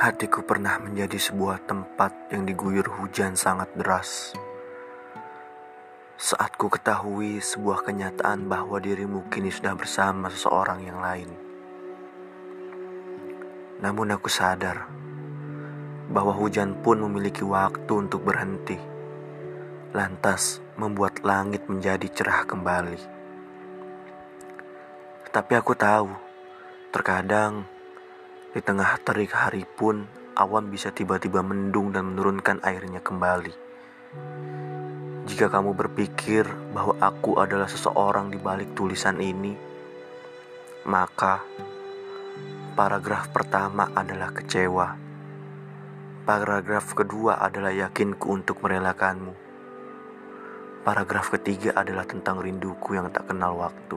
Hatiku pernah menjadi sebuah tempat yang diguyur hujan sangat deras. Saat ku ketahui sebuah kenyataan bahwa dirimu kini sudah bersama seseorang yang lain. Namun aku sadar bahwa hujan pun memiliki waktu untuk berhenti. Lantas membuat langit menjadi cerah kembali. Tapi aku tahu, terkadang di tengah terik hari pun awan bisa tiba-tiba mendung dan menurunkan airnya kembali. Jika kamu berpikir bahwa aku adalah seseorang di balik tulisan ini, maka paragraf pertama adalah kecewa. Paragraf kedua adalah yakinku untuk merelakanmu. Paragraf ketiga adalah tentang rinduku yang tak kenal waktu.